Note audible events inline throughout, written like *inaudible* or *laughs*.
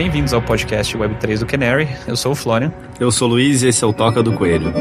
Bem-vindos ao podcast Web3 do Canary. Eu sou o Florian. Eu sou o Luiz e esse é o Toca do Coelho.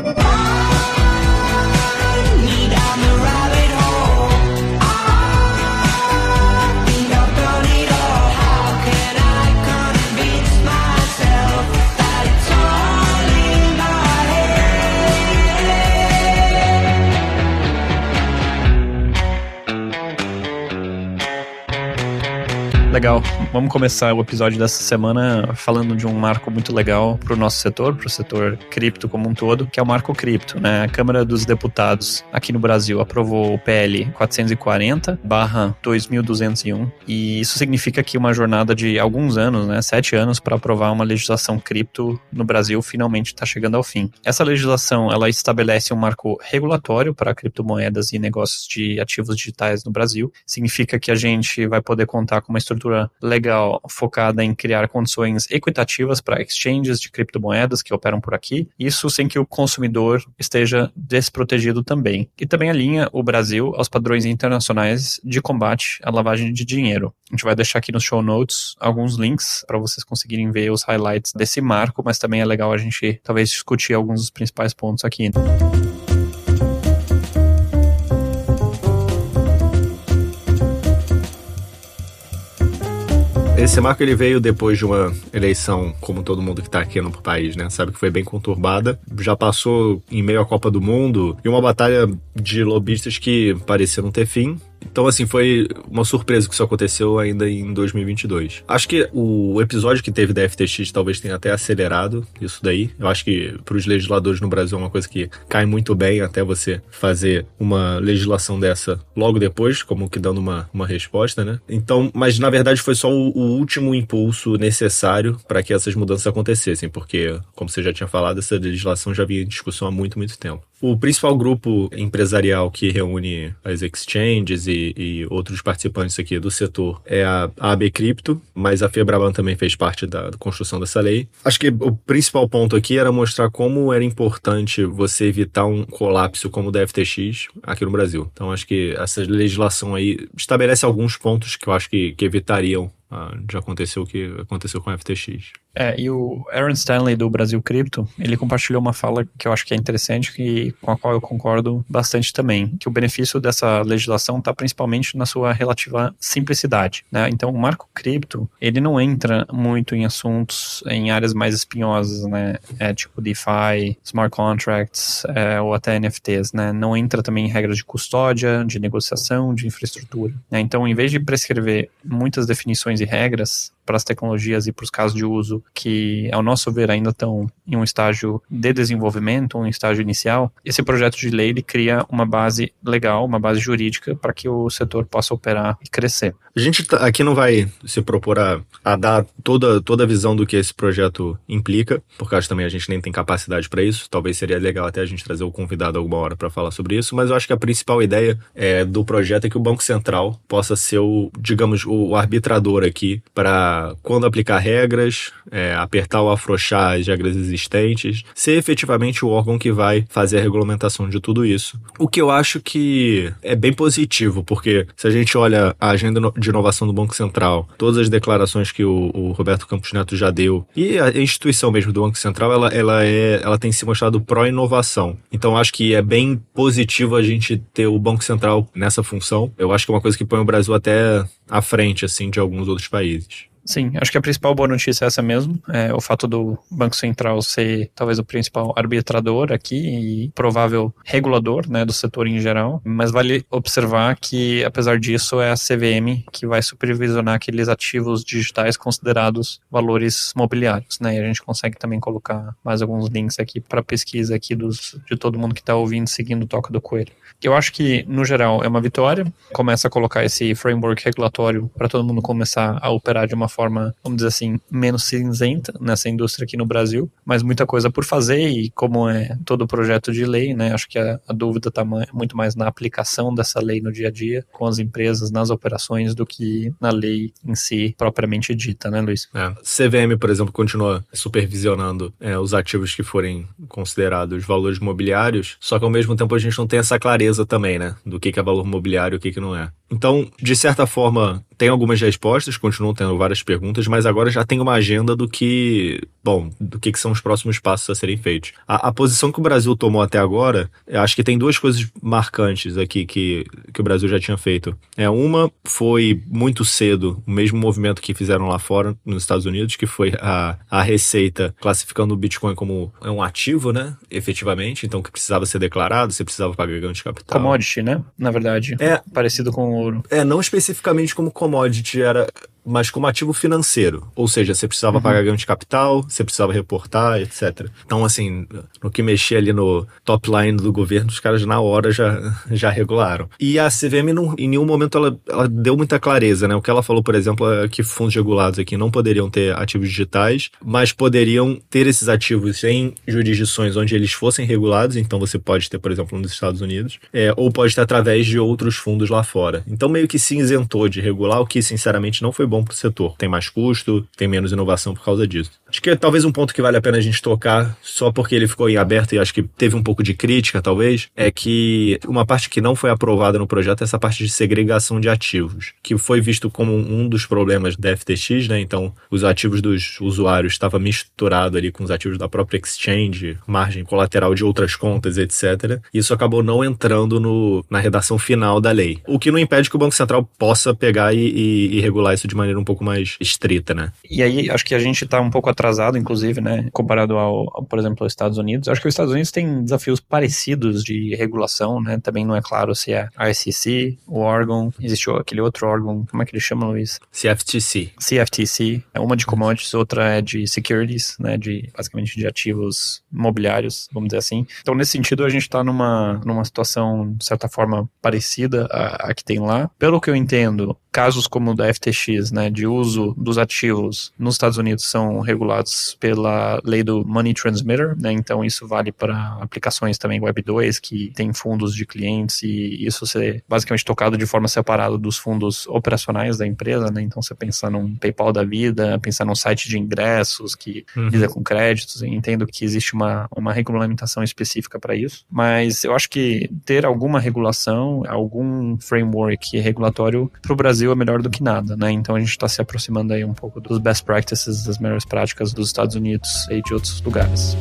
Legal. Vamos começar o episódio dessa semana falando de um marco muito legal para o nosso setor, para o setor cripto como um todo, que é o marco cripto. Né? A Câmara dos Deputados aqui no Brasil aprovou o PL 440/2201 e isso significa que uma jornada de alguns anos, né, sete anos, para aprovar uma legislação cripto no Brasil finalmente está chegando ao fim. Essa legislação ela estabelece um marco regulatório para criptomoedas e negócios de ativos digitais no Brasil. Significa que a gente vai poder contar com uma estrutura estrutura legal focada em criar condições equitativas para exchanges de criptomoedas que operam por aqui, isso sem que o consumidor esteja desprotegido também. E também alinha o Brasil aos padrões internacionais de combate à lavagem de dinheiro. A gente vai deixar aqui nos show notes alguns links para vocês conseguirem ver os highlights desse marco, mas também é legal a gente talvez discutir alguns dos principais pontos aqui. Esse marco ele veio depois de uma eleição, como todo mundo que tá aqui no país, né? Sabe que foi bem conturbada. Já passou em meio à Copa do Mundo e uma batalha de lobistas que pareciam ter fim. Então, assim, foi uma surpresa que isso aconteceu ainda em 2022. Acho que o episódio que teve da FTX talvez tenha até acelerado isso daí. Eu acho que para os legisladores no Brasil é uma coisa que cai muito bem até você fazer uma legislação dessa logo depois, como que dando uma, uma resposta, né? Então, mas na verdade foi só o, o último impulso necessário para que essas mudanças acontecessem, porque, como você já tinha falado, essa legislação já vinha em discussão há muito, muito tempo. O principal grupo empresarial que reúne as exchanges e, e, outros participantes aqui do setor é a, AB Cripto, mas a Febraban também fez parte da, construção dessa lei. Acho que o principal ponto aqui era mostrar como era importante você evitar um colapso como o da FTX aqui no Brasil. Então acho que essa legislação aí estabelece alguns pontos que eu acho que, que evitariam já aconteceu o que aconteceu com a FTX. É, e o Aaron Stanley do Brasil Cripto, ele compartilhou uma fala que eu acho que é interessante e com a qual eu concordo bastante também, que o benefício dessa legislação está principalmente na sua relativa simplicidade, né? Então, o marco cripto, ele não entra muito em assuntos em áreas mais espinhosas, né? É tipo DeFi, smart contracts é, ou até NFTs, né? Não entra também em regras de custódia, de negociação, de infraestrutura, né? Então, em vez de prescrever muitas definições e regras para as tecnologias e para os casos de uso que, ao nosso ver, ainda estão em um estágio de desenvolvimento, um estágio inicial, esse projeto de lei ele cria uma base legal, uma base jurídica para que o setor possa operar e crescer. A gente tá, aqui não vai se propor a, a, dar toda, toda a visão do que esse projeto implica, porque acho também a gente nem tem capacidade para isso. Talvez seria legal até a gente trazer o convidado alguma hora para falar sobre isso, mas eu acho que a principal ideia é, do projeto é que o Banco Central possa ser o, digamos, o arbitrador aqui para quando aplicar regras, é, apertar ou afrouxar as regras existentes, ser efetivamente o órgão que vai fazer a regulamentação de tudo isso. O que eu acho que é bem positivo, porque se a gente olha a agenda de inovação do Banco Central, todas as declarações que o, o Roberto Campos Neto já deu, e a instituição mesmo do Banco Central, ela, ela, é, ela tem se mostrado pró-inovação. Então acho que é bem positivo a gente ter o Banco Central nessa função. Eu acho que é uma coisa que põe o Brasil até à frente, assim, de alguns outros países. Sim, acho que a principal boa notícia é essa mesmo, é o fato do Banco Central ser talvez o principal arbitrador aqui e provável regulador, né, do setor em geral, mas vale observar que apesar disso é a CVM que vai supervisionar aqueles ativos digitais considerados valores mobiliários, né, e a gente consegue também colocar mais alguns links aqui para pesquisa aqui dos, de todo mundo que está ouvindo, seguindo o Toca do Coelho. Eu acho que, no geral, é uma vitória, começa a colocar esse framework regulatório para todo mundo começar a operar de uma forma forma, vamos dizer assim, menos cinzenta nessa indústria aqui no Brasil, mas muita coisa por fazer e como é todo projeto de lei, né, acho que a, a dúvida está muito mais na aplicação dessa lei no dia a dia, com as empresas, nas operações, do que na lei em si propriamente dita, né, Luiz? É. CVM, por exemplo, continua supervisionando é, os ativos que forem considerados valores mobiliários, só que ao mesmo tempo a gente não tem essa clareza também, né, do que, que é valor mobiliário e o que, que não é. Então, de certa forma, tem algumas respostas, continuam tendo várias perguntas, mas agora já tem uma agenda do que, bom, do que, que são os próximos passos a serem feitos. A, a, posição que o Brasil tomou até agora, eu acho que tem duas coisas marcantes aqui que, que o Brasil já tinha feito. É uma foi muito cedo o mesmo movimento que fizeram lá fora nos Estados Unidos, que foi a, a Receita classificando o Bitcoin como um ativo, né, efetivamente, então que precisava ser declarado, você precisava pagar ganho de capital. Commodity, né? Na verdade. É parecido com ouro. É, não especificamente como commodity era mas como ativo financeiro. Ou seja, você precisava uhum. pagar ganho de capital, você precisava reportar, etc. Então, assim, no que mexer ali no top line do governo, os caras na hora já, *laughs* já regularam. E a CVM, não, em nenhum momento, ela, ela deu muita clareza, né? O que ela falou, por exemplo, é que fundos regulados aqui não poderiam ter ativos digitais, mas poderiam ter esses ativos em jurisdições onde eles fossem regulados. Então, você pode ter, por exemplo, nos Estados Unidos, é, ou pode ter através de outros fundos lá fora. Então, meio que se isentou de regular, o que, sinceramente, não foi bom para o setor. Tem mais custo, tem menos inovação por causa disso. Acho que é talvez um ponto que vale a pena a gente tocar, só porque ele ficou em aberto e acho que teve um pouco de crítica, talvez, é que uma parte que não foi aprovada no projeto é essa parte de segregação de ativos, que foi visto como um dos problemas da FTX, né? Então, os ativos dos usuários estavam misturados ali com os ativos da própria exchange, margem colateral de outras contas, etc. Isso acabou não entrando no, na redação final da lei. O que não impede que o Banco Central possa pegar e, e, e regular isso de maneira um pouco mais estrita, né? E aí, acho que a gente está um pouco atrasado, inclusive, né, comparado ao, ao, por exemplo, aos Estados Unidos. Acho que os Estados Unidos têm desafios parecidos de regulação, né? Também não é claro se é a SEC, o órgão, existe aquele outro órgão, como é que eles chamam, Luiz? CFTC. CFTC, é uma de commodities, outra é de securities, né, de basicamente de ativos imobiliários, vamos dizer assim. Então, nesse sentido, a gente está numa, numa situação, de certa forma, parecida à, à que tem lá. Pelo que eu entendo, casos como o da FTX, né, de uso dos ativos nos Estados Unidos são regulados pela lei do Money Transmitter, né, então isso vale para aplicações também Web 2 que tem fundos de clientes e isso ser basicamente tocado de forma separada dos fundos operacionais da empresa, né, então você pensa num PayPal da vida, pensar num site de ingressos que uhum. lida com créditos, entendo que existe uma, uma regulamentação específica para isso, mas eu acho que ter alguma regulação, algum framework regulatório para o Brasil Brasil é melhor do que nada, né? Então a gente está se aproximando aí um pouco dos best practices, das melhores práticas dos Estados Unidos e de outros lugares.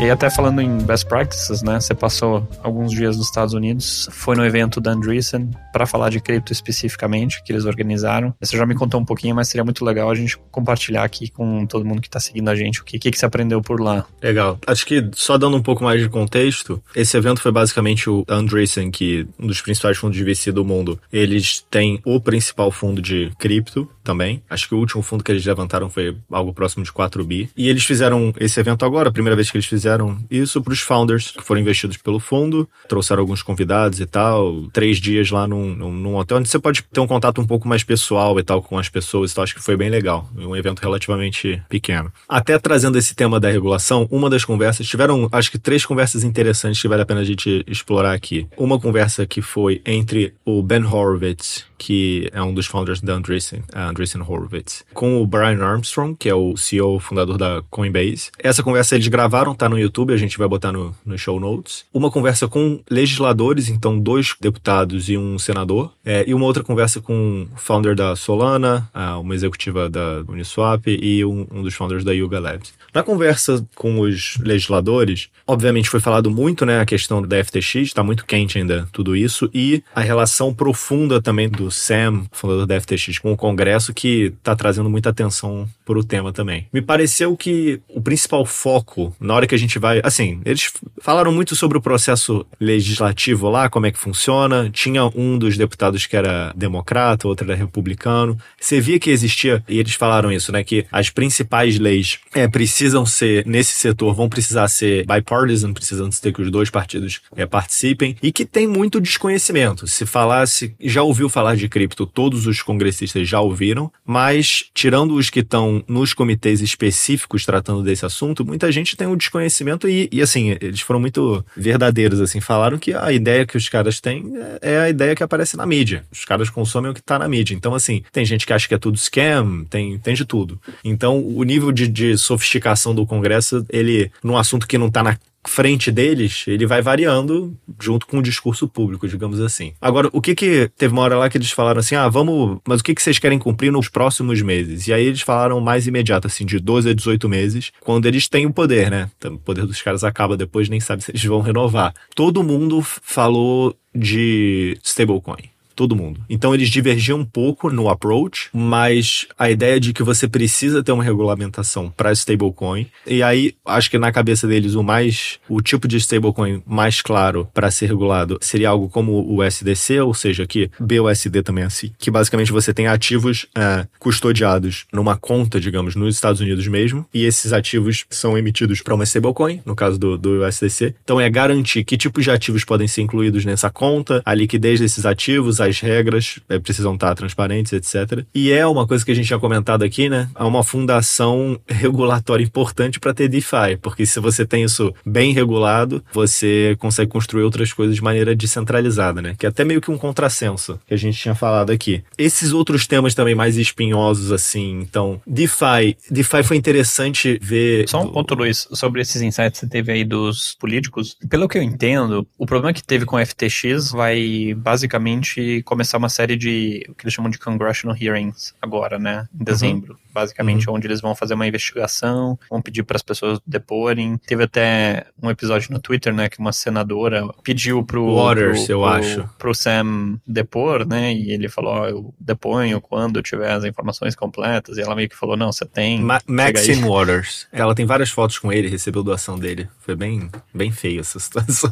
E até falando em best practices, né? Você passou alguns dias nos Estados Unidos, foi no evento da Andreessen para falar de cripto especificamente, que eles organizaram. Você já me contou um pouquinho, mas seria muito legal a gente compartilhar aqui com todo mundo que está seguindo a gente o que, que, que você aprendeu por lá. Legal. Acho que só dando um pouco mais de contexto, esse evento foi basicamente o Andreessen, que um dos principais fundos de VC do mundo. Eles têm o principal fundo de cripto também. Acho que o último fundo que eles levantaram foi algo próximo de 4 bi. E eles fizeram esse evento agora, a primeira vez que eles fizeram isso para os founders que foram investidos pelo fundo, trouxeram alguns convidados e tal, três dias lá num, num, hotel onde você pode ter um contato um pouco mais pessoal e tal com as pessoas e tal. Acho que foi bem legal, um evento relativamente pequeno. Até trazendo esse tema da regulação, uma das conversas, tiveram acho que três conversas interessantes que vale a pena a gente explorar aqui. Uma conversa que foi entre o Ben Horowitz, que é um dos founders da Andreessen, Andreessen Horowitz, com o Brian Armstrong, que é o CEO fundador da Coinbase. Essa conversa eles gravaram, tá no YouTube, a gente vai botar no, no show notes. Uma conversa com legisladores, então dois deputados e um senador. É, e uma outra conversa com o founder da Solana, uma executiva da Uniswap e um, um dos founders da Yuga Labs. Na conversa com os legisladores, obviamente foi falado muito, né, a questão da FTX, está muito quente ainda tudo isso, e a relação profunda também do Sam, fundador da FTX, com o Congresso, que está trazendo muita atenção para o tema também. Me pareceu que o principal foco, na hora que a gente vai. Assim, eles falaram muito sobre o processo legislativo lá, como é que funciona. Tinha um dos deputados que era democrata, outro era republicano. Você via que existia, e eles falaram isso, né, que as principais leis é, precisam ser, nesse setor, vão precisar ser bipartisan, precisando ter que os dois partidos é, participem, e que tem muito desconhecimento. Se falasse, já ouviu falar de cripto, todos os congressistas já ouviram, mas tirando os que estão nos comitês específicos tratando desse assunto, muita gente tem um desconhecimento e, e, assim, eles foram muito verdadeiros, assim, falaram que a ideia que os caras têm é a ideia que aparece na mídia. Os caras consomem o que tá na mídia. Então, assim, tem gente que acha que é tudo scam, tem, tem de tudo. Então, o nível de, de sofisticação do Congresso, ele, num assunto que não tá na frente deles, ele vai variando junto com o discurso público, digamos assim. Agora, o que que teve uma hora lá que eles falaram assim: "Ah, vamos, mas o que que vocês querem cumprir nos próximos meses?" E aí eles falaram mais imediato assim, de 12 a 18 meses, quando eles têm o poder, né? Então, o poder dos caras acaba depois, nem sabe se eles vão renovar. Todo mundo falou de stablecoin todo mundo. Então eles divergiam um pouco no approach, mas a ideia de que você precisa ter uma regulamentação para stablecoin, e aí acho que na cabeça deles o mais o tipo de stablecoin mais claro para ser regulado seria algo como o USDC, ou seja, que BUSD também é assim, que basicamente você tem ativos é, custodiados numa conta, digamos, nos Estados Unidos mesmo, e esses ativos são emitidos para uma stablecoin, no caso do, do USDC. Então é garantir que tipos de ativos podem ser incluídos nessa conta, a liquidez desses ativos, a as regras é, precisam estar transparentes, etc. E é uma coisa que a gente tinha comentado aqui, né? É uma fundação regulatória importante para ter DeFi, porque se você tem isso bem regulado, você consegue construir outras coisas de maneira descentralizada, né? Que é até meio que um contrassenso que a gente tinha falado aqui. Esses outros temas também mais espinhosos, assim, então, DeFi. DeFi foi interessante ver. Só um ponto, Luiz, sobre esses insights que você teve aí dos políticos. Pelo que eu entendo, o problema que teve com o FTX vai basicamente começar uma série de o que eles chamam de congressional hearings agora, né, em dezembro. Uhum basicamente, uhum. onde eles vão fazer uma investigação, vão pedir para as pessoas deporem. Teve até um episódio no Twitter, né, que uma senadora pediu pro Waters, pro, eu pro, acho, pro Sam depor, né, e ele falou, eu deponho quando eu tiver as informações completas, e ela meio que falou, não, você tem. Ma Maxine Waters, *laughs* ela tem várias fotos com ele, recebeu doação dele. Foi bem, bem feio essa *laughs* situação.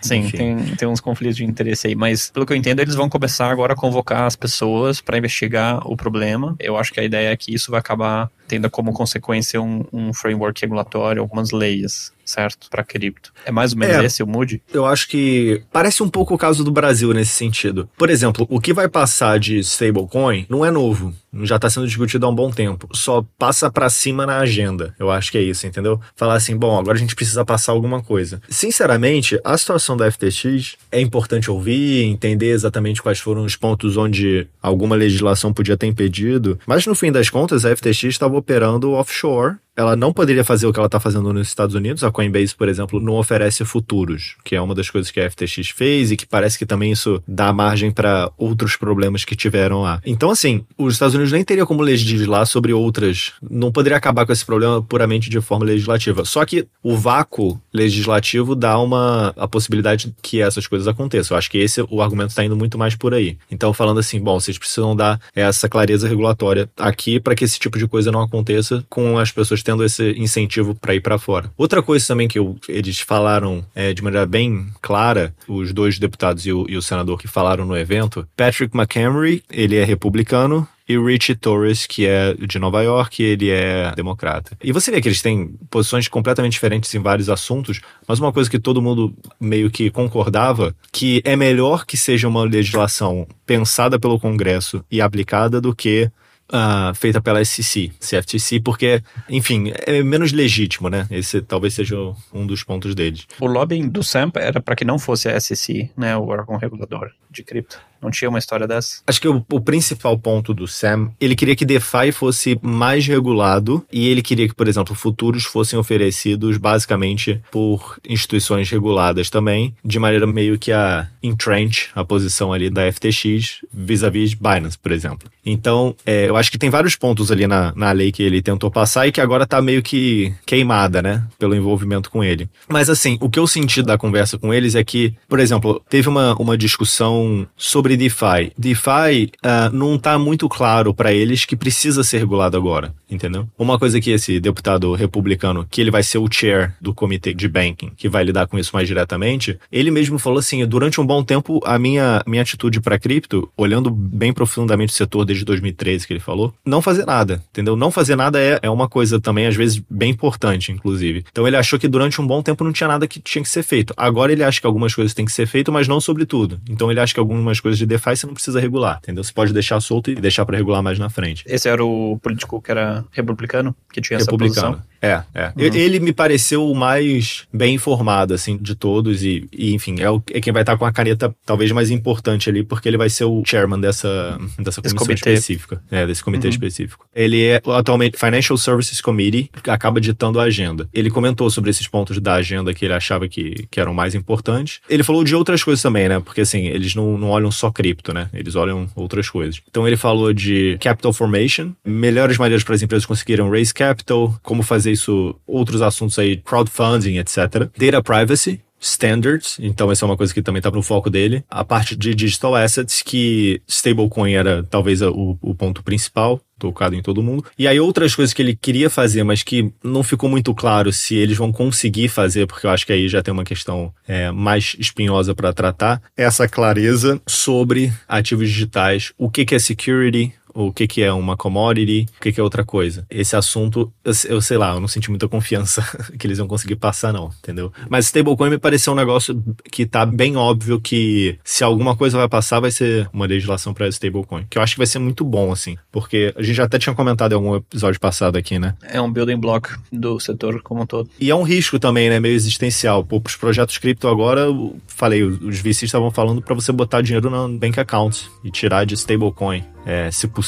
Sim, tem, tem uns conflitos de interesse aí, mas pelo que eu entendo, eles vão começar agora a convocar as pessoas para investigar o problema. Eu acho que a ideia é que isso vai acabar tendo como consequência um, um framework regulatório, algumas leis certo? Para cripto. É mais ou menos é, esse o mood? Eu acho que parece um pouco o caso do Brasil nesse sentido. Por exemplo, o que vai passar de stablecoin não é novo. Já está sendo discutido há um bom tempo. Só passa para cima na agenda. Eu acho que é isso, entendeu? Falar assim, bom, agora a gente precisa passar alguma coisa. Sinceramente, a situação da FTX é importante ouvir, entender exatamente quais foram os pontos onde alguma legislação podia ter impedido. Mas no fim das contas, a FTX estava operando offshore ela não poderia fazer o que ela está fazendo nos Estados Unidos. A Coinbase, por exemplo, não oferece futuros, que é uma das coisas que a FTX fez e que parece que também isso dá margem para outros problemas que tiveram lá. Então, assim, os Estados Unidos nem teria como legislar sobre outras, não poderia acabar com esse problema puramente de forma legislativa. Só que o vácuo legislativo dá uma a possibilidade que essas coisas aconteçam. Eu acho que esse o argumento está indo muito mais por aí. Então, falando assim, bom, vocês precisam dar essa clareza regulatória aqui para que esse tipo de coisa não aconteça com as pessoas tendo esse incentivo para ir para fora. Outra coisa também que eu, eles falaram é, de maneira bem clara, os dois deputados e o, e o senador que falaram no evento, Patrick McHenry, ele é republicano, e Richie Torres, que é de Nova York, ele é democrata. E você vê que eles têm posições completamente diferentes em vários assuntos, mas uma coisa que todo mundo meio que concordava, que é melhor que seja uma legislação pensada pelo Congresso e aplicada do que uh, feita pela SEC, CFTC, porque, enfim, é menos legítimo, né? Esse talvez seja um dos pontos deles. O lobbying do SAMP era para que não fosse a SEC, né, o órgão regulador de cripto. Não tinha uma história dessa? Acho que o, o, principal ponto do Sam, ele queria que DeFi fosse mais regulado e ele queria que, por exemplo, futuros fossem oferecidos basicamente por instituições reguladas também, de maneira meio que a entrench a posição ali da FTX vis-a-vis -vis Binance, por exemplo. Então, é, eu acho que tem vários pontos ali na, na lei que ele tentou passar e que agora tá meio que queimada, né, pelo envolvimento com ele. Mas assim, o que eu senti da conversa com eles é que, por exemplo, teve uma, uma discussão sobre sobre DeFi. DeFi uh, não está muito claro para eles que precisa ser regulado agora, entendeu? Uma coisa que esse deputado republicano, que ele vai ser o chair do comitê de banking, que vai lidar com isso mais diretamente, ele mesmo falou assim: durante um bom tempo, a minha, minha atitude para cripto, olhando bem profundamente o setor desde 2013 que ele falou, não fazer nada, entendeu? Não fazer nada é, é uma coisa também, às vezes, bem importante, inclusive. Então ele achou que durante um bom tempo não tinha nada que tinha que ser feito. Agora ele acha que algumas coisas têm que ser feito, mas não sobre tudo. Então ele acha que algumas coisas de DeFi você não precisa regular, entendeu? Você pode deixar solto e deixar para regular mais na frente. Esse era o político que era republicano, que tinha essa posição? É, é. Uhum. Ele me pareceu o mais bem informado, assim, de todos e, e enfim, é, o, é quem vai estar com a caneta talvez mais importante ali, porque ele vai ser o chairman dessa, dessa comissão específica. É, desse comitê uhum. específico. Ele é atualmente Financial Services Committee, que acaba ditando a agenda. Ele comentou sobre esses pontos da agenda que ele achava que, que eram mais importantes. Ele falou de outras coisas também, né? Porque assim, eles não, não olham só cripto, né? Eles olham outras coisas. Então ele falou de capital formation, melhores maneiras para as empresas conseguirem raise capital, como fazer isso, outros assuntos aí, crowdfunding, etc. Data privacy, standards, então essa é uma coisa que também está no foco dele. A parte de digital assets, que stablecoin era talvez o, o ponto principal tocado em todo mundo. E aí outras coisas que ele queria fazer, mas que não ficou muito claro se eles vão conseguir fazer, porque eu acho que aí já tem uma questão é, mais espinhosa para tratar, essa clareza sobre ativos digitais, o que, que é security, o que, que é uma commodity, o que, que é outra coisa. Esse assunto, eu, eu, sei lá, eu não senti muita confiança *laughs* que eles vão conseguir passar, não, entendeu? Mas stablecoin me pareceu um negócio que tá bem óbvio que se alguma coisa vai passar, vai ser uma legislação para stablecoin. Que eu acho que vai ser muito bom, assim, porque a gente já até tinha comentado em algum episódio passado aqui, né? É um building block do setor como um todo. E é um risco também, né? Meio existencial. Pô, os projetos cripto agora, falei, os VCs estavam falando para você botar dinheiro no bank account e tirar de stablecoin é, se possível.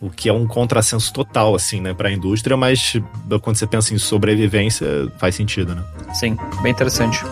O que é um contrassenso total, assim, né, para a indústria, mas quando você pensa em sobrevivência, faz sentido, né? Sim, bem interessante.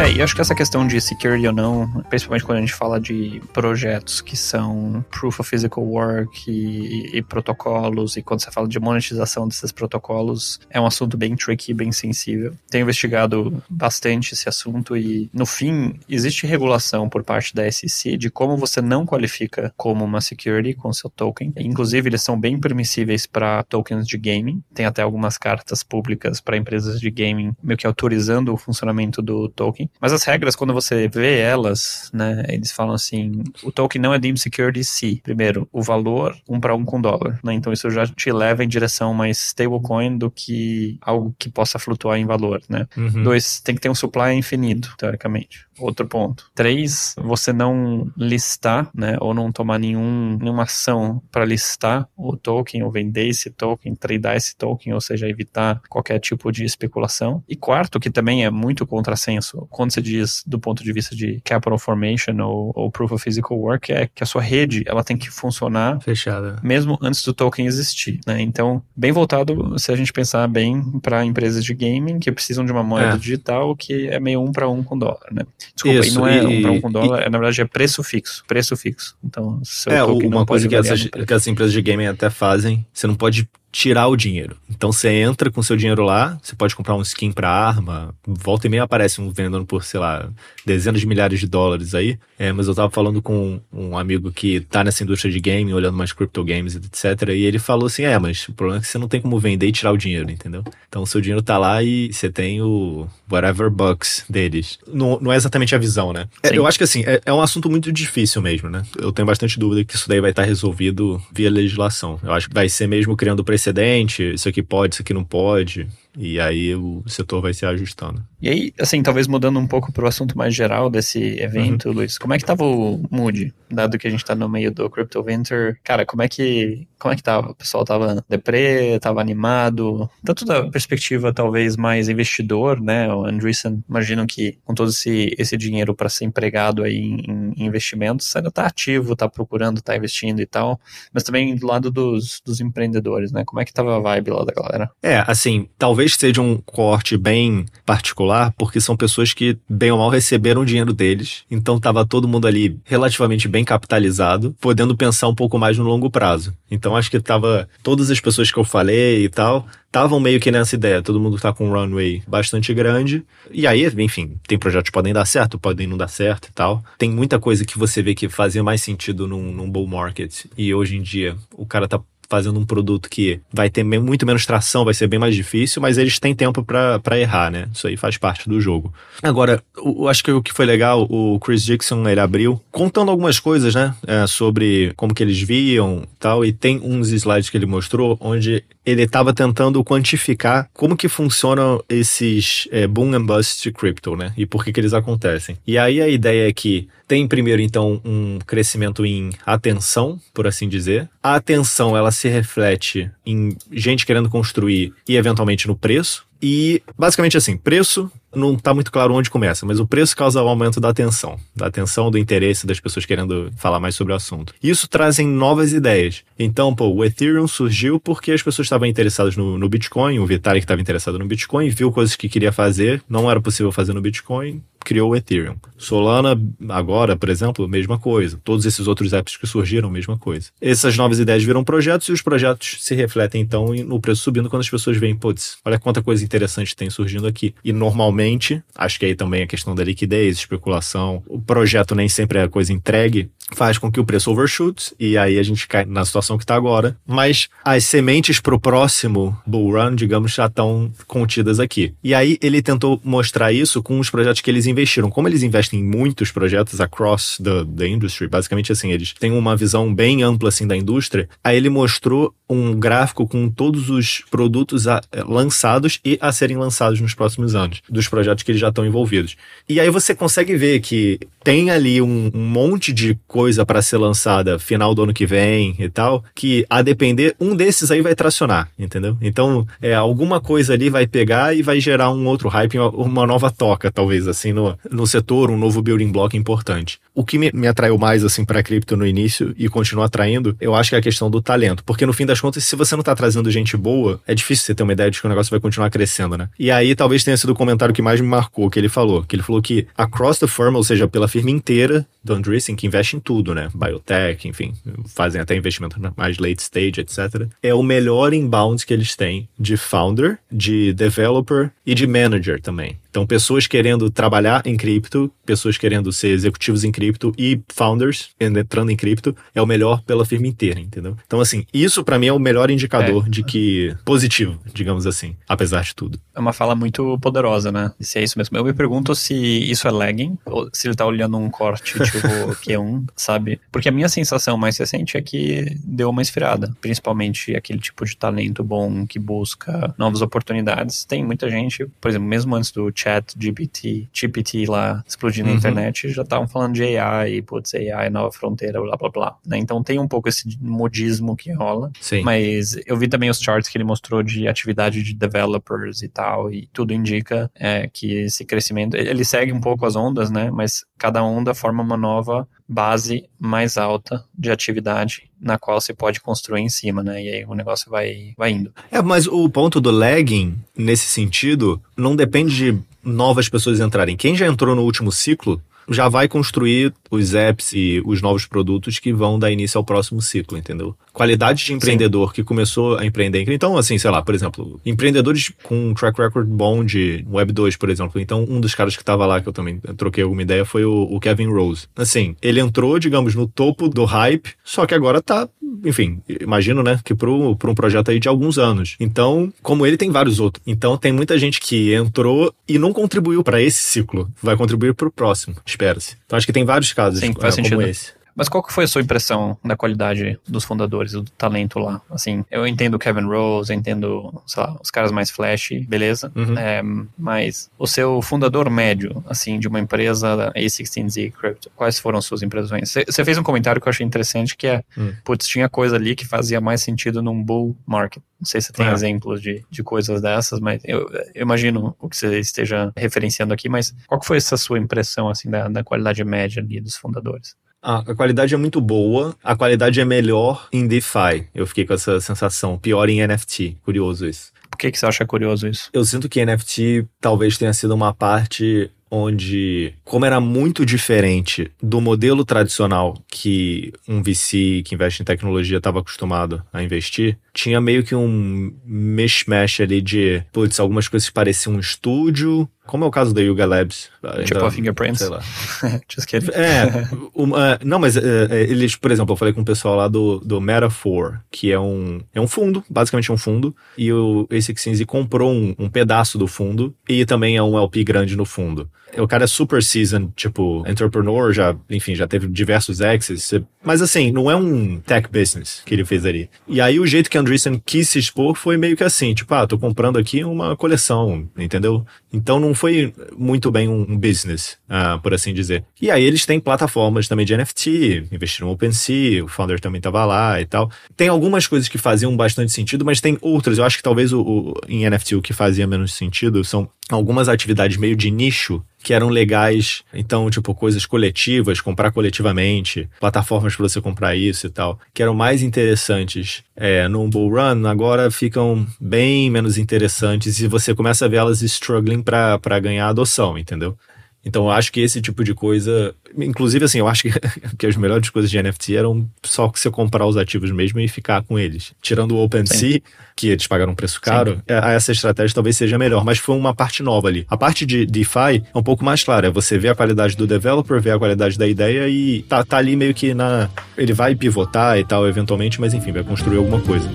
É, e acho que essa questão de security ou não, principalmente quando a gente fala de projetos que são proof of physical work e, e, protocolos, e quando você fala de monetização desses protocolos, é um assunto bem tricky, bem sensível. Tenho investigado bastante esse assunto e, no fim, existe regulação por parte da SEC de como você não qualifica como uma security com seu token. Inclusive, eles são bem permissíveis para tokens de gaming. Tem até algumas cartas públicas para empresas de gaming, meio que autorizando o funcionamento do token. Mas as regras, quando você vê elas, né, eles falam assim: o token não é deemed security se, primeiro, o valor um para um com dólar. Né? Então isso já te leva em direção mais stablecoin do que algo que possa flutuar em valor. Né? Uhum. Dois, tem que ter um supply infinito, teoricamente. Outro ponto. Três, você não listar, né, ou não tomar nenhum, nenhuma ação para listar o token, ou vender esse token, tradear esse token, ou seja, evitar qualquer tipo de especulação. E quarto, que também é muito contrassenso, quando você diz do ponto de vista de capital formation ou, ou proof of physical work, é que a sua rede ela tem que funcionar fechada, mesmo antes do token existir, né? Então, bem voltado, se a gente pensar bem para empresas de gaming que precisam de uma moeda é. digital que é meio um para um com dólar, né? Desculpa, Isso, e não é e, um para um com dólar, e, é, na verdade é preço fixo, preço fixo. Então, seu é, uma coisa que essas, que essas empresas de gaming até fazem, você não pode tirar o dinheiro. Então você entra com seu dinheiro lá, você pode comprar um skin para arma, volta e meia aparece um vendendo por, sei lá, dezenas de milhares de dólares aí. É, mas eu tava falando com um amigo que tá nessa indústria de game, olhando mais crypto games, etc. E ele falou assim: é, mas o problema é que você não tem como vender e tirar o dinheiro, entendeu? Então o seu dinheiro tá lá e você tem o whatever bucks deles. Não, não é exatamente a visão, né? É, eu acho que assim, é, é, um assunto muito difícil mesmo, né? Eu tenho bastante dúvida que isso daí vai estar resolvido via legislação. Eu acho que vai ser mesmo criando precedente, isso aqui pode, isso aqui não pode. E aí o setor vai se ajustando. E aí, assim, talvez mudando um pouco para o assunto mais geral desse evento, uhum. Luiz, como é que tava o mood, dado que a gente está no meio do Crypto Winter? Cara, como é que como é que tava? O pessoal tava deprê, tava animado, tanto da perspectiva talvez mais investidor, né? O Andreessen, imagino que com todo esse, esse dinheiro para ser empregado aí em, em investimentos, ainda tá ativo, tá procurando, tá investindo e tal, mas também do lado dos, dos empreendedores, né? Como é que tava a vibe lá da galera? É, assim, talvez seja um corte bem particular, porque são pessoas que, bem ou mal, receberam o dinheiro deles, então tava todo mundo ali relativamente bem capitalizado, podendo pensar um pouco mais no longo prazo. Então acho que tava todas as pessoas que eu falei e tal, estavam meio que nessa ideia. Todo mundo tá com um runway bastante grande. E aí, enfim, tem projetos que podem dar certo, podem não dar certo e tal. Tem muita coisa que você vê que fazia mais sentido num, num bull market. E hoje em dia o cara tá fazendo um produto que vai ter muito menos tração, vai ser bem mais difícil, mas eles têm tempo para errar, né? Isso aí faz parte do jogo. Agora, eu acho que o que foi legal, o Chris Dixon, ele abriu contando algumas coisas, né? É, sobre como que eles viam tal, e tem uns slides que ele mostrou onde ele estava tentando quantificar como que funcionam esses é, boom and bust de crypto, né? E por que que eles acontecem. E aí a ideia é que tem primeiro então um crescimento em atenção, por assim dizer. A atenção ela se reflete em gente querendo construir e eventualmente no preço. E basicamente assim, preço não está muito claro onde começa, mas o preço causa o aumento da atenção, da atenção, do interesse das pessoas querendo falar mais sobre o assunto. Isso trazem novas ideias. Então, pô, o Ethereum surgiu porque as pessoas estavam interessadas no, no Bitcoin, o Vitalik estava interessado no Bitcoin, viu coisas que queria fazer, não era possível fazer no Bitcoin, criou o Ethereum. Solana, agora, por exemplo, mesma coisa. Todos esses outros apps que surgiram, mesma coisa. Essas novas ideias viram projetos e os projetos se refletem, então, no preço subindo quando as pessoas veem, putz, olha quanta coisa interessante tem surgindo aqui. E normalmente, acho que aí também a questão da liquidez, especulação, o projeto nem sempre é coisa entregue, faz com que o preço overshoot e aí a gente cai na situação que está agora. Mas as sementes para o próximo bull run, digamos, já estão contidas aqui. E aí ele tentou mostrar isso com os projetos que eles investiram. Como eles investem em muitos projetos across the, the industry, basicamente assim, eles têm uma visão bem ampla assim da indústria, aí ele mostrou um gráfico com todos os produtos a, eh, lançados e a serem lançados nos próximos anos, dos projetos que eles já estão envolvidos. E aí você consegue ver que tem ali um, um monte de coisa para ser lançada final do ano que vem e tal, que a depender, um desses aí vai tracionar, entendeu? Então, é, alguma coisa ali vai pegar e vai gerar um outro hype, uma nova toca, talvez, assim, no, no setor, um novo building block importante. O que me, me atraiu mais, assim, para cripto no início e continua atraindo, eu acho que é a questão do talento. Porque no fim das contas, se você não tá trazendo gente boa, é difícil você ter uma ideia de que o negócio vai continuar crescendo, né? E aí talvez tenha sido o comentário que mais me marcou, que ele falou. Que ele falou que across the firm, ou seja, pela firma inteira do Andreessen, que investe em tudo, né? Biotech, enfim, fazem até investimento mais late stage, etc. É o melhor inbound que eles têm de founder, de developer e de manager também. Então, pessoas querendo trabalhar em cripto, pessoas querendo ser executivos em cripto e founders entrando em cripto é o melhor pela firma inteira, entendeu? Então, assim, isso para mim é o melhor indicador é. de que positivo, digamos assim, apesar de tudo. É uma fala muito poderosa, né? Se é isso mesmo. Eu me pergunto se isso é lagging, ou se ele tá olhando um corte *laughs* tipo Q1, sabe? Porque a minha sensação mais recente é que deu uma esfriada, principalmente aquele tipo de talento bom que busca novas oportunidades. Tem muita gente, por exemplo, mesmo antes do chat GPT, GPT lá explodindo uhum. na internet, já estavam falando de AI, putz, AI nova fronteira, blá blá blá. Né? Então tem um pouco esse modismo que rola. Sim. Mas eu vi também os charts que ele mostrou de atividade de developers e tal, e tudo indica é, que esse crescimento, ele segue um pouco as ondas, né? Mas cada onda forma uma nova base mais alta de atividade na qual você pode construir em cima, né? E aí o negócio vai, vai indo. É, mas o ponto do lagging, nesse sentido, não depende de novas pessoas entrarem. Quem já entrou no último ciclo já vai construir os apps e os novos produtos que vão dar início ao próximo ciclo, entendeu? Qualidade de empreendedor Sim. que começou a empreender. Então, assim, sei lá, por exemplo, empreendedores com um track record bom de Web 2, por exemplo. Então, um dos caras que estava lá, que eu também troquei alguma ideia, foi o, o Kevin Rose. Assim, ele entrou, digamos, no topo do hype, só que agora tá enfim, imagino, né, que para um projeto aí de alguns anos. Então, como ele, tem vários outros. Então, tem muita gente que entrou e não contribuiu para esse ciclo. Vai contribuir para o próximo, espera-se. Então, acho que tem vários casos Sim, faz é, como esse. Mas qual que foi a sua impressão da qualidade dos fundadores, do talento lá? Assim, eu entendo o Kevin Rose, eu entendo, sei lá, os caras mais flash, beleza. Uhum. É, mas o seu fundador médio, assim, de uma empresa da A16Z Crypto, quais foram suas impressões? Você fez um comentário que eu achei interessante, que é, uhum. putz, tinha coisa ali que fazia mais sentido num bull market. Não sei se tem é. exemplos de, de coisas dessas, mas eu, eu, imagino o que você esteja referenciando aqui, mas qual que foi essa sua impressão, assim, da, da qualidade média ali dos fundadores? A qualidade é muito boa, a qualidade é melhor em DeFi. Eu fiquei com essa sensação. Pior em NFT. Curioso isso. Por que, que você acha curioso isso? Eu sinto que NFT talvez tenha sido uma parte onde, como era muito diferente do modelo tradicional que um VC que investe em tecnologia estava acostumado a investir, tinha meio que um mishmash ali de, putz, algumas coisas que pareciam um estúdio, como é o caso da Yuga Labs. Tipo a Fingerprints? Sei lá. *laughs* Just kidding. É, uma, não, mas uh, eles, por exemplo, eu falei com o pessoal lá do, do Metaphor, que é um, é um fundo, basicamente um fundo, e o A16Z comprou um, um pedaço do fundo e também é um LP grande no fundo. O cara é super seasoned, tipo, entrepreneur, já, enfim, já teve diversos exits. Mas assim, não é um tech business que ele fez ali. E aí o jeito que Andreessen quis se expor foi meio que assim, tipo, ah, tô comprando aqui uma coleção, entendeu? Então não foi muito bem um business, uh, por assim dizer. E aí eles têm plataformas também de NFT, investiram no OpenSea, o founder também tava lá e tal. Tem algumas coisas que faziam bastante sentido, mas tem outras. Eu acho que talvez o, o em NFT o que fazia menos sentido são algumas atividades meio de nicho que eram legais. Então, tipo, coisas coletivas, comprar coletivamente, plataformas para você comprar isso e tal, que eram mais interessantes é, num bull run, agora ficam bem menos interessantes e você começa a ver elas struggling para ganhar adoção, entendeu? Então eu acho que esse tipo de coisa. Inclusive, assim, eu acho que, *laughs* que as melhores coisas de NFT eram só que você comprar os ativos mesmo e ficar com eles. Tirando o OpenSea, que eles pagaram um preço caro, é, essa estratégia talvez seja melhor, mas foi uma parte nova ali. A parte de DeFi é um pouco mais clara. É você vê a qualidade do developer, vê a qualidade da ideia e tá, tá ali meio que na. Ele vai pivotar e tal, eventualmente, mas enfim, vai construir alguma coisa.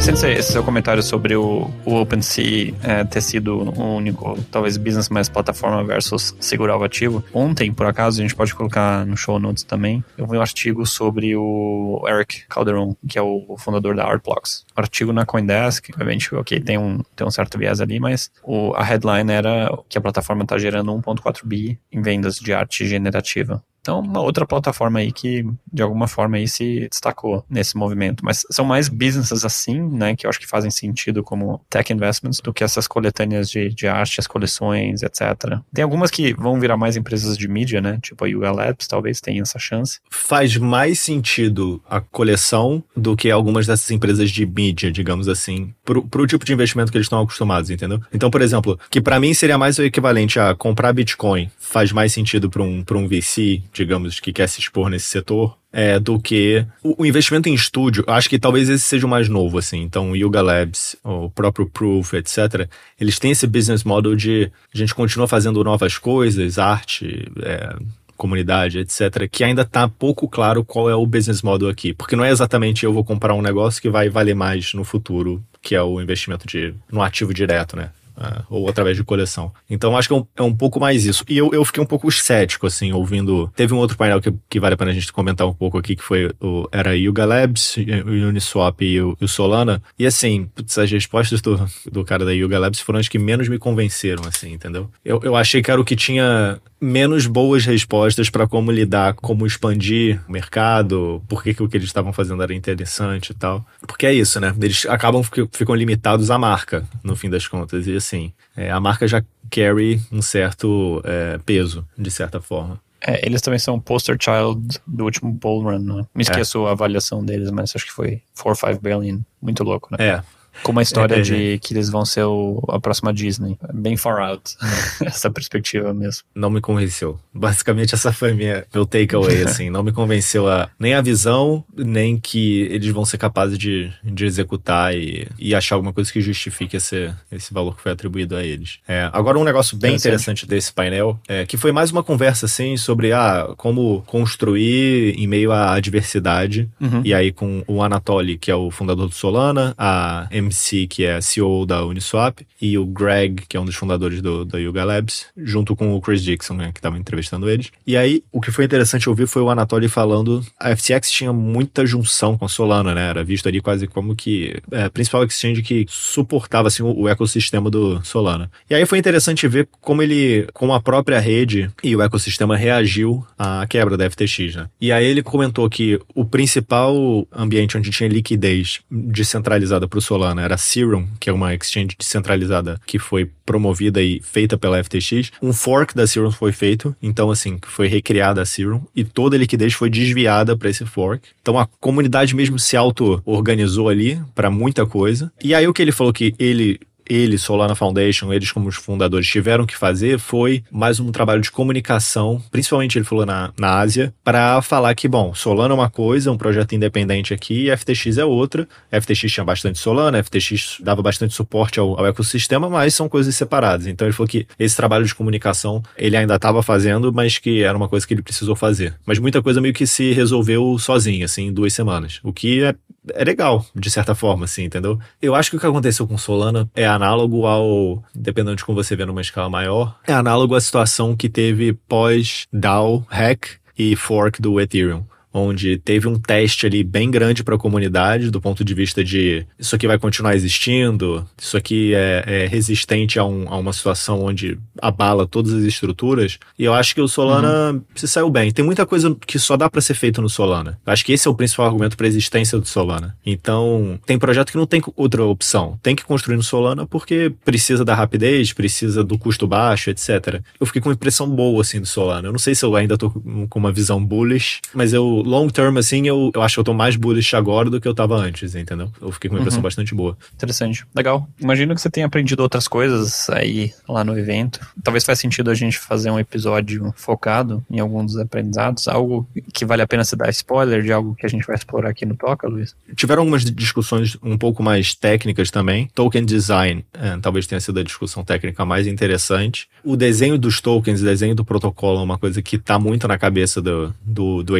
Interessante esse seu comentário sobre o, o OpenSea é, ter sido o único, talvez, business mais plataforma versus segurar o ativo. Ontem, por acaso, a gente pode colocar no show notes também, eu vi um artigo sobre o Eric Calderon, que é o fundador da Artblocks. Artigo na Coindesk, obviamente, ok, tem um, tem um certo viés ali, mas o, a headline era que a plataforma está gerando 1.4 bi em vendas de arte generativa. Então, uma outra plataforma aí que, de alguma forma, aí se destacou nesse movimento. Mas são mais businesses assim, né, que eu acho que fazem sentido como tech investments do que essas coletâneas de, de arte, as coleções, etc. Tem algumas que vão virar mais empresas de mídia, né, tipo a UL Labs, talvez tenha essa chance. Faz mais sentido a coleção do que algumas dessas empresas de mídia, digamos assim, pro, pro tipo de investimento que eles estão acostumados, entendeu? Então, por exemplo, que para mim seria mais o equivalente a comprar Bitcoin, faz mais sentido para um, pra um VC digamos, que quer se expor nesse setor, é, do que o, o, investimento em estúdio. Acho que talvez esse seja o mais novo, assim. Então, o Yuga Labs, o próprio Proof, etc., eles têm esse business model de a gente continua fazendo novas coisas, arte, é, comunidade, etc., que ainda está pouco claro qual é o business model aqui. Porque não é exatamente eu vou comprar um negócio que vai valer mais no futuro, que é o investimento de, no ativo direto, né? Uh, ou através de coleção. Então acho que é um, é um, pouco mais isso. E eu, eu fiquei um pouco cético, assim, ouvindo. Teve um outro painel que, que vale a pena a gente comentar um pouco aqui, que foi o. Era Yuga Labs, o Uniswap e o, o Solana. E assim, putz, as respostas do, do cara da Yuga Labs foram as que menos me convenceram, assim, entendeu? Eu, eu achei que era o que tinha menos boas respostas para como lidar, como expandir o mercado, por que, que o que eles estavam fazendo era interessante e tal. Porque é isso, né? Eles acabam ficam limitados à marca, no fim das contas. E assim, é, a marca já carry um certo é, peso, de certa forma. É, eles também são poster child do último Bull Run, né? Me esqueço é. a avaliação deles, mas acho que foi 4 ou 5 billion. Muito louco, né? É, com uma história é, de que eles vão ser o, a próxima Disney. Bem far out, *laughs* essa perspectiva mesmo. Não me convenceu. Basicamente, essa foi minha, meu takeaway, *laughs* assim. Não me convenceu a, nem a visão, nem que eles vão ser capazes de, de executar e, e achar alguma coisa que justifique esse, esse valor que foi atribuído a eles. É, agora, um negócio bem interessante desse painel, é, que foi mais uma conversa, assim, sobre ah, como construir em meio à adversidade. Uhum. E aí, com o Anatoly, que é o fundador do Solana, a MC, que é CEO da Uniswap, e o Greg, que é um dos fundadores do, do Yuga Labs, junto com o Chris Dixon, né, que estava entrevistando eles. E aí, o que foi interessante ouvir foi o Anatoly falando, a FTX tinha muita junção com a Solana, né, era visto ali quase como que é, a principal exchange que suportava, assim, o, o ecossistema do Solana. E aí foi interessante ver como ele, com a própria rede e o ecossistema reagiu à quebra da FTX, né. E aí ele comentou que o principal ambiente onde tinha liquidez descentralizada para o Solana era a Serum, que é uma exchange descentralizada que foi promovida e feita pela FTX. Um fork da Serum foi feito, então assim, foi recriada a Serum e toda a liquidez foi desviada para esse fork. Então a comunidade mesmo se auto-organizou ali para muita coisa. E aí o que ele falou que ele ele, Solana Foundation, eles como os fundadores tiveram que fazer foi mais um trabalho de comunicação, principalmente ele falou na, na Ásia, para falar que, bom, Solana é uma coisa, um projeto independente aqui, e FTX é outra. FTX tinha bastante Solana, FTX dava bastante suporte ao, ao ecossistema, mas são coisas separadas. Então ele falou que esse trabalho de comunicação ele ainda estava fazendo, mas que era uma coisa que ele precisou fazer. Mas muita coisa meio que se resolveu sozinho, assim, em duas semanas. O que é é legal, de certa forma, assim, entendeu? Eu acho que o que aconteceu com Solana é análogo ao, dependendo de como você vê numa escala maior, é análogo à situação que teve pós-DAO, hack e fork do Ethereum onde teve um teste ali bem grande para a comunidade, do ponto de vista de isso aqui vai continuar existindo, isso aqui é, é resistente a, um, a, uma situação onde abala todas as estruturas. E eu acho que o Solana uhum. se saiu bem. Tem muita coisa que só dá para ser feito no Solana. Eu acho que esse é o principal argumento para a existência do Solana. Então, tem projeto que não tem outra opção. Tem que construir no Solana porque precisa da rapidez, precisa do custo baixo, etc. Eu fiquei com uma impressão boa assim do Solana. Eu não sei se eu ainda tô com uma visão bullish, mas eu long term, assim, eu, eu acho que eu tô mais bullish agora do que eu tava antes, entendeu? Eu fiquei com uma impressão uhum. bastante boa. Interessante. Legal. Imagino que você tenha aprendido outras coisas aí lá no evento. Talvez faz sentido a gente fazer um episódio focado em algum dos aprendizados, algo que vale a pena se dar spoiler de algo que a gente vai explorar aqui no Toca, Luiz? Tiveram algumas discussões um pouco mais técnicas também. Token design, é, talvez tenha sido a discussão técnica mais interessante. O desenho dos tokens, o desenho do protocolo é uma coisa que tá muito na cabeça do, do, do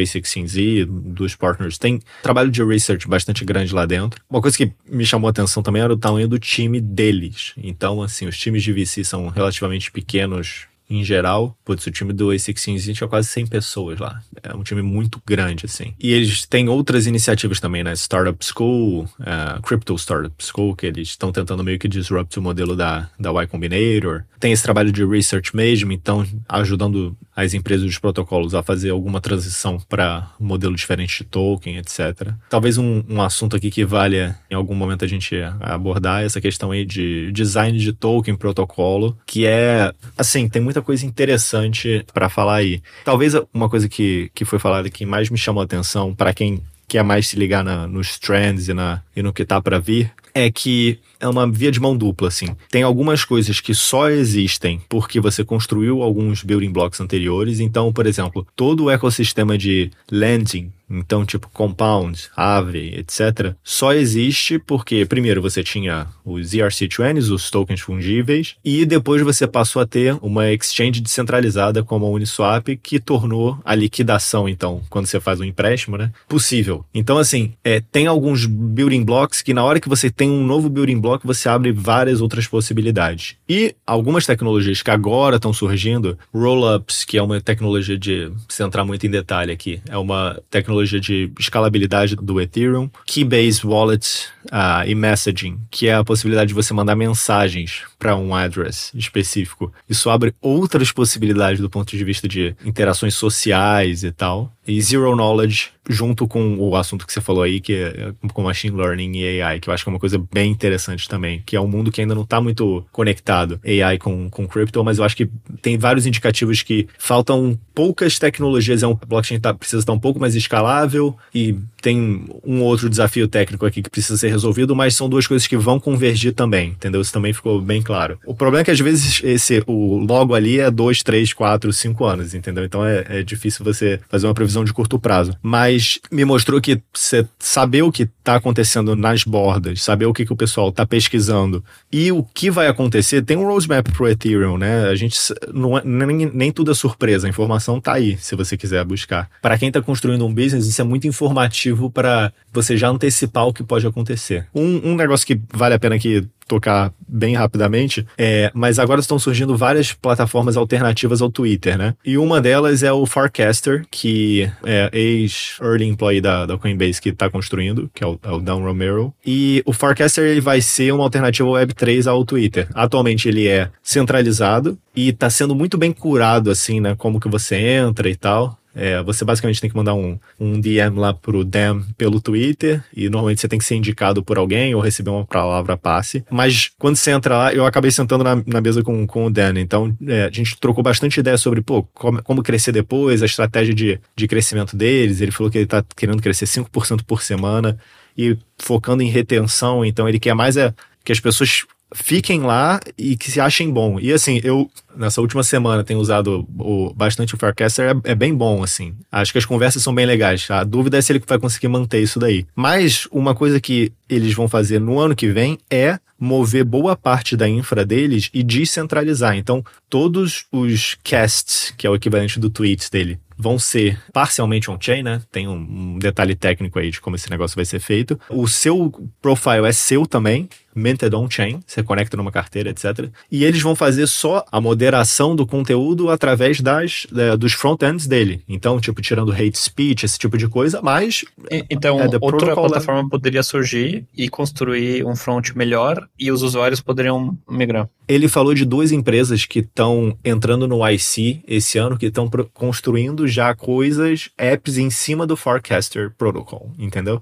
A16Z dos partners, tem trabalho de research bastante grande lá dentro. Uma coisa que me chamou a atenção também era o tamanho do time deles. Então, assim, os times de VC são relativamente pequenos em geral. Putz, o time do A16 tinha quase 100 pessoas lá. É um time muito grande, assim. E eles têm outras iniciativas também, né? Startup School, uh, Crypto Startup School, que eles estão tentando meio que disrupt o modelo da, da Y Combinator. Tem esse trabalho de research mesmo, então ajudando as empresas dos protocolos a fazer alguma transição para modelo diferente de token, etc. Talvez um, um assunto aqui que valha em algum momento a gente abordar essa questão aí de design de token protocolo, que é, assim, tem muita coisa interessante para falar aí. Talvez uma coisa que, que foi falada que mais me chamou a atenção para quem quer mais se ligar na, nos trends e, na, e no que tá para vir é que é uma via de mão dupla, assim. Tem algumas coisas que só existem porque você construiu alguns building blocks anteriores. Então, por exemplo, todo o ecossistema de lending então, tipo, Compound, Aave, etc., só existe porque, primeiro, você tinha os ERC20, os tokens fungíveis, e depois você passou a ter uma exchange descentralizada como a Uniswap, que tornou a liquidação, então, quando você faz um empréstimo, né, possível. Então, assim, é, tem alguns building blocks que na hora que você tem um novo building block, você abre várias outras possibilidades. E algumas tecnologias que agora estão surgindo, Rollups, que é uma tecnologia de, se entrar muito em detalhe aqui, é uma tecnologia de escalabilidade do Ethereum, Keybase Wallet uh, e Messaging, que é a possibilidade de você mandar mensagens para um address específico. Isso abre outras possibilidades do ponto de vista de interações sociais e tal. E Zero Knowledge, junto com o assunto que você falou aí, que é com Machine Learning e AI, que eu acho que é uma coisa bem interessante também, que é um mundo que ainda não está muito conectado, AI com, com crypto, mas eu acho que tem vários indicativos que faltam poucas tecnologias, é um blockchain tá, precisa estar um pouco mais escalável e tem um outro desafio técnico aqui que precisa ser resolvido, mas são duas coisas que vão convergir também, entendeu? Isso também ficou bem claro. O problema é que às vezes esse o logo ali é dois, três, quatro, cinco anos, entendeu? Então é, é difícil você fazer uma previsão de curto prazo. Mas me mostrou que você saber o que está acontecendo nas bordas, saber o que, que o pessoal está pesquisando e o que vai acontecer, tem um roadmap pro Ethereum, né? A gente não é, nem, nem tudo é surpresa, a informação tá aí, se você quiser buscar. Para quem está construindo um business, isso é muito informativo para você já antecipar o que pode acontecer. Um, um negócio que vale a pena que tocar bem rapidamente, é, mas agora estão surgindo várias plataformas alternativas ao Twitter, né? E uma delas é o Farcaster, que é ex-early employee da, da Coinbase que está construindo, que é o, é o Dan Romero. E o Farcaster ele vai ser uma alternativa Web3 ao Twitter. Atualmente ele é centralizado e está sendo muito bem curado, assim, né? Como que você entra e tal. É, você basicamente tem que mandar um, um DM lá pro Dan pelo Twitter e normalmente você tem que ser indicado por alguém ou receber uma palavra passe. Mas quando você entra lá, eu acabei sentando na, na mesa com, com o Dan. Então é, a gente trocou bastante ideia sobre pô, como, como, crescer depois, a estratégia de, de crescimento deles. Ele falou que ele tá querendo crescer 5% por semana e focando em retenção. Então ele quer mais é que as pessoas fiquem lá e que se achem bom. E assim, eu nessa última semana tenho usado o, bastante o Farcaster, é, é, bem bom, assim. Acho que as conversas são bem legais. A dúvida é se ele vai conseguir manter isso daí. Mas uma coisa que eles vão fazer no ano que vem é mover boa parte da infra deles e descentralizar. Então, todos os casts, que é o equivalente do tweets dele, vão ser parcialmente on-chain, né? Tem um, um detalhe técnico aí de como esse negócio vai ser feito. O seu profile é seu também, minted on-chain, você conecta numa carteira, etc. E eles vão fazer só a moderação do conteúdo através das, é, dos front-ends dele. Então, tipo, tirando hate speech, esse tipo de coisa, mas... então, é, outra plataforma poderia surgir e construir um front melhor e os usuários poderiam migrar. Ele falou de duas empresas que estão entrando no IC esse ano, que estão construindo já coisas, apps em cima do Forecaster Protocol, entendeu?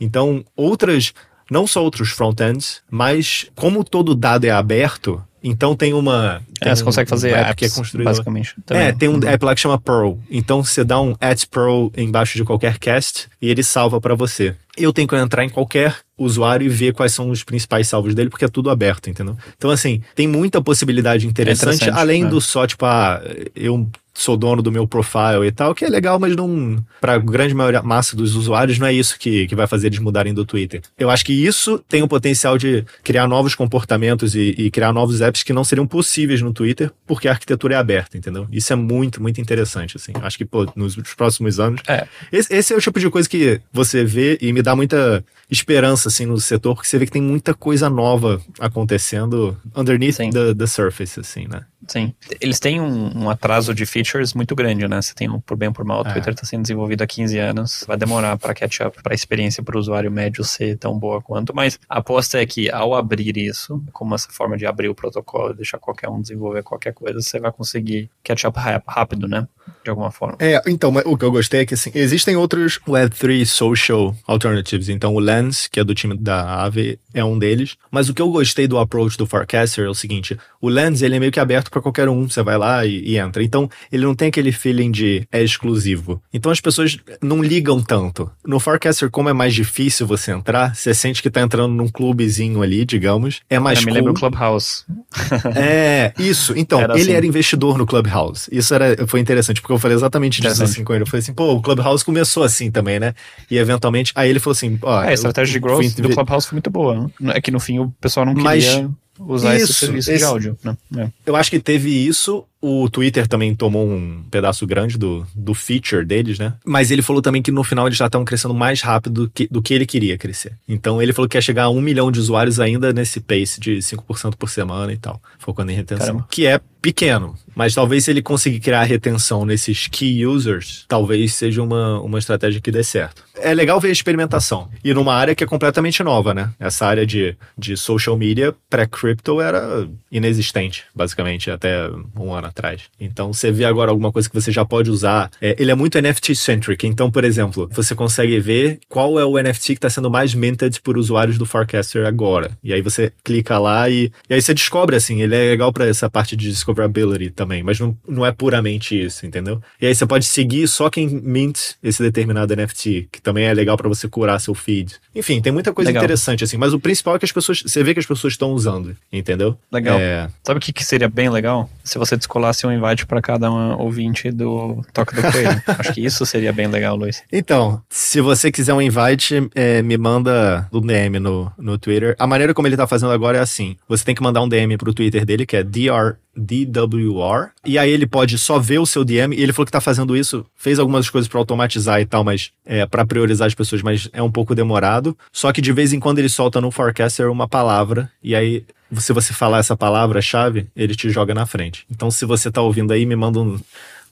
Então, outras não só outros front-ends, mas como todo dado é aberto, então tem uma. Tem é, você um, consegue fazer um app que é construído. Basicamente. Também. É, tem um uhum. app lá que chama Pearl. Então você dá um at Pearl embaixo de qualquer cast e ele salva para você. Eu tenho que entrar em qualquer usuário e ver quais são os principais salvos dele, porque é tudo aberto, entendeu? Então, assim, tem muita possibilidade interessante, é interessante além é. do só, tipo, ah, eu sou dono do meu profile e tal, que é legal, mas não. Pra grande maioria, massa dos usuários, não é isso que, que vai fazer eles mudarem do Twitter. Eu acho que isso tem o potencial de criar novos comportamentos e, e, criar novos apps que não seriam possíveis no Twitter, porque a arquitetura é aberta, entendeu? Isso é muito, muito interessante, assim. Acho que, pô, nos próximos anos. É. Esse, esse é o tipo de coisa que você vê e me dá muita esperança, assim, no setor, porque você vê que tem muita coisa nova acontecendo underneath the, the surface, assim, né? Sim. Eles têm um, um, atraso de features muito grande, né? Você tem um por bem ou por mal. O é. Twitter está sendo desenvolvido há 15 anos. Vai demorar para catch up, para a experiência para o usuário médio ser tão boa quanto. Mas a aposta é que ao abrir isso, como essa forma de abrir o protocolo e deixar qualquer um desenvolver qualquer coisa, você vai conseguir catch up rápido, né? De alguma forma. É, então, o que eu gostei é que assim, existem outros Web3 social alternatives. Então, o Lens, que é do time da Aave, é um deles. Mas o que eu gostei do approach do Forecaster é o seguinte: o Lens ele é meio que aberto para qualquer um, você vai lá e, e, entra. Então, ele não tem aquele feeling de é exclusivo. Então, as pessoas não ligam tanto. No Forecaster, como é mais difícil você entrar, você sente que tá entrando num clubezinho ali, digamos. É mais eu cool. me lembro Clubhouse. *laughs* é, isso. Então, era ele assim. era investidor no Clubhouse. Isso era, foi interessante, porque eu falei exatamente disso assim com ele. Eu falei assim, pô, o Clubhouse começou assim também, né? E eventualmente, aí ele falou assim, ó. É, a estratégia de growth do Clubhouse foi muito boa. É que no fim o pessoal não queria. Mas, usar isso, esse serviço esse, de áudio, né? É. Eu acho que teve isso o Twitter também tomou um pedaço grande do, do feature deles, né? Mas ele falou também que no final eles já estão crescendo mais rápido do que, do que ele queria crescer. Então ele falou que ia chegar a um milhão de usuários ainda nesse pace de 5% por semana e tal, focando em retenção. Caramba. Que é pequeno, mas talvez se ele conseguir criar retenção nesses key users, talvez seja uma, uma estratégia que dê certo. É legal ver a experimentação. E numa área que é completamente nova, né? Essa área de, de social media pré-crypto era inexistente, basicamente, até um ano atrás. Então você vê agora alguma coisa que você já pode usar. É, ele é muito NFT-centric. Então, por exemplo, você consegue ver qual é o NFT que está sendo mais minted por usuários do Forecaster agora. E aí você clica lá e, e aí você descobre assim. Ele é legal para essa parte de discoverability também, mas não, não é puramente isso, entendeu? E aí você pode seguir só quem mint esse determinado NFT, que também é legal para você curar seu feed. Enfim, tem muita coisa legal. interessante assim. Mas o principal é que as pessoas, você vê que as pessoas estão usando, entendeu? Legal. É... Sabe o que, que seria bem legal? Se você descolar rolasse um invite para cada um ouvinte do Toca do Coelho. *laughs* Acho que isso seria bem legal, Luiz. Então, se você quiser um invite, é, me manda um DM no, no Twitter. A maneira como ele tá fazendo agora é assim: você tem que mandar um DM pro Twitter dele, que é DR DWR. E aí ele pode só ver o seu DM. E ele falou que tá fazendo isso, fez algumas coisas para automatizar e tal, mas é para priorizar as pessoas, mas é um pouco demorado. Só que de vez em quando ele solta no Forecaster uma palavra. E aí, se você falar essa palavra-chave, ele te joga na frente. Então, se você tá ouvindo aí, me manda um.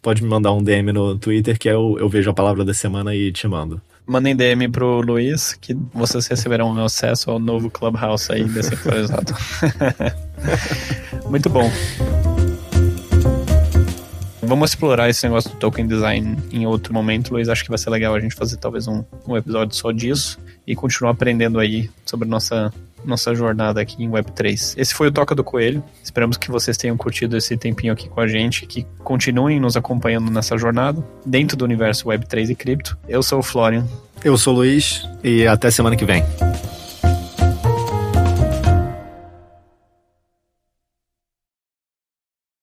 Pode me mandar um DM no Twitter que eu, eu vejo a palavra da semana e te mando. Mandem DM pro Luiz que vocês receberão acesso ao novo Clubhouse aí descentralizado. *laughs* Muito bom. Vamos explorar esse negócio do token design em outro momento, Luiz. Acho que vai ser legal a gente fazer talvez um, um episódio só disso e continuar aprendendo aí sobre nossa nossa jornada aqui em Web3. Esse foi o Toca do Coelho. Esperamos que vocês tenham curtido esse tempinho aqui com a gente, que continuem nos acompanhando nessa jornada dentro do universo Web3 e cripto. Eu sou o Florian. Eu sou o Luiz e até semana que vem.